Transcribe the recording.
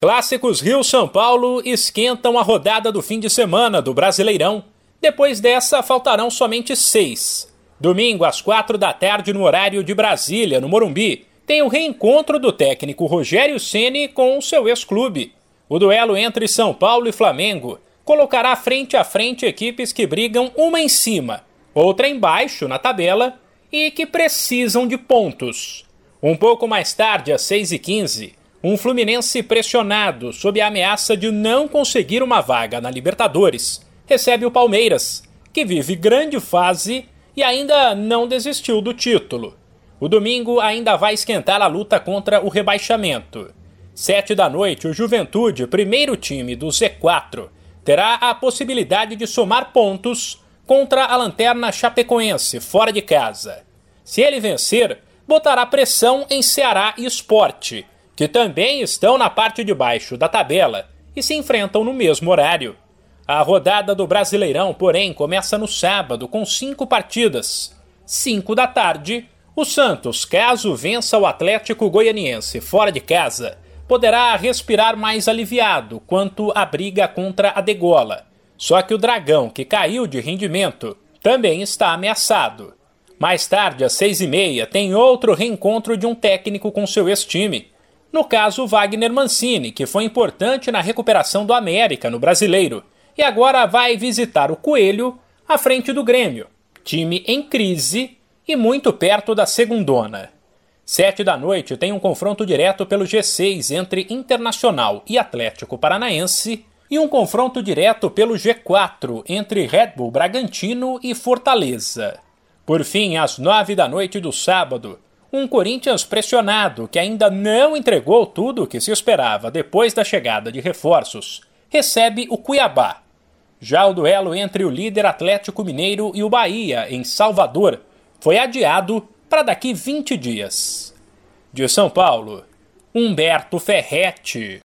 Clássicos Rio-São Paulo esquentam a rodada do fim de semana do Brasileirão. Depois dessa, faltarão somente seis. Domingo, às quatro da tarde, no horário de Brasília, no Morumbi, tem o reencontro do técnico Rogério Ceni com o seu ex-clube. O duelo entre São Paulo e Flamengo colocará frente a frente equipes que brigam uma em cima, outra embaixo na tabela e que precisam de pontos. Um pouco mais tarde, às 6h15, um Fluminense pressionado sob a ameaça de não conseguir uma vaga na Libertadores recebe o Palmeiras, que vive grande fase e ainda não desistiu do título. O domingo ainda vai esquentar a luta contra o rebaixamento. Sete da noite, o Juventude, primeiro time do Z4, terá a possibilidade de somar pontos contra a lanterna Chapecoense, fora de casa. Se ele vencer, botará pressão em Ceará e Esporte que também estão na parte de baixo da tabela e se enfrentam no mesmo horário. A rodada do Brasileirão, porém, começa no sábado com cinco partidas. Cinco da tarde, o Santos, caso vença o Atlético Goianiense fora de casa, poderá respirar mais aliviado quanto à briga contra a degola. Só que o Dragão, que caiu de rendimento, também está ameaçado. Mais tarde, às seis e meia, tem outro reencontro de um técnico com seu ex-time no caso, Wagner Mancini, que foi importante na recuperação do América no brasileiro, e agora vai visitar o Coelho à frente do Grêmio, time em crise e muito perto da segundona. Sete da noite tem um confronto direto pelo G6 entre Internacional e Atlético Paranaense e um confronto direto pelo G4 entre Red Bull Bragantino e Fortaleza. Por fim, às nove da noite do sábado, um Corinthians pressionado, que ainda não entregou tudo o que se esperava depois da chegada de reforços, recebe o Cuiabá. Já o duelo entre o líder Atlético Mineiro e o Bahia, em Salvador, foi adiado para daqui 20 dias. De São Paulo, Humberto Ferretti.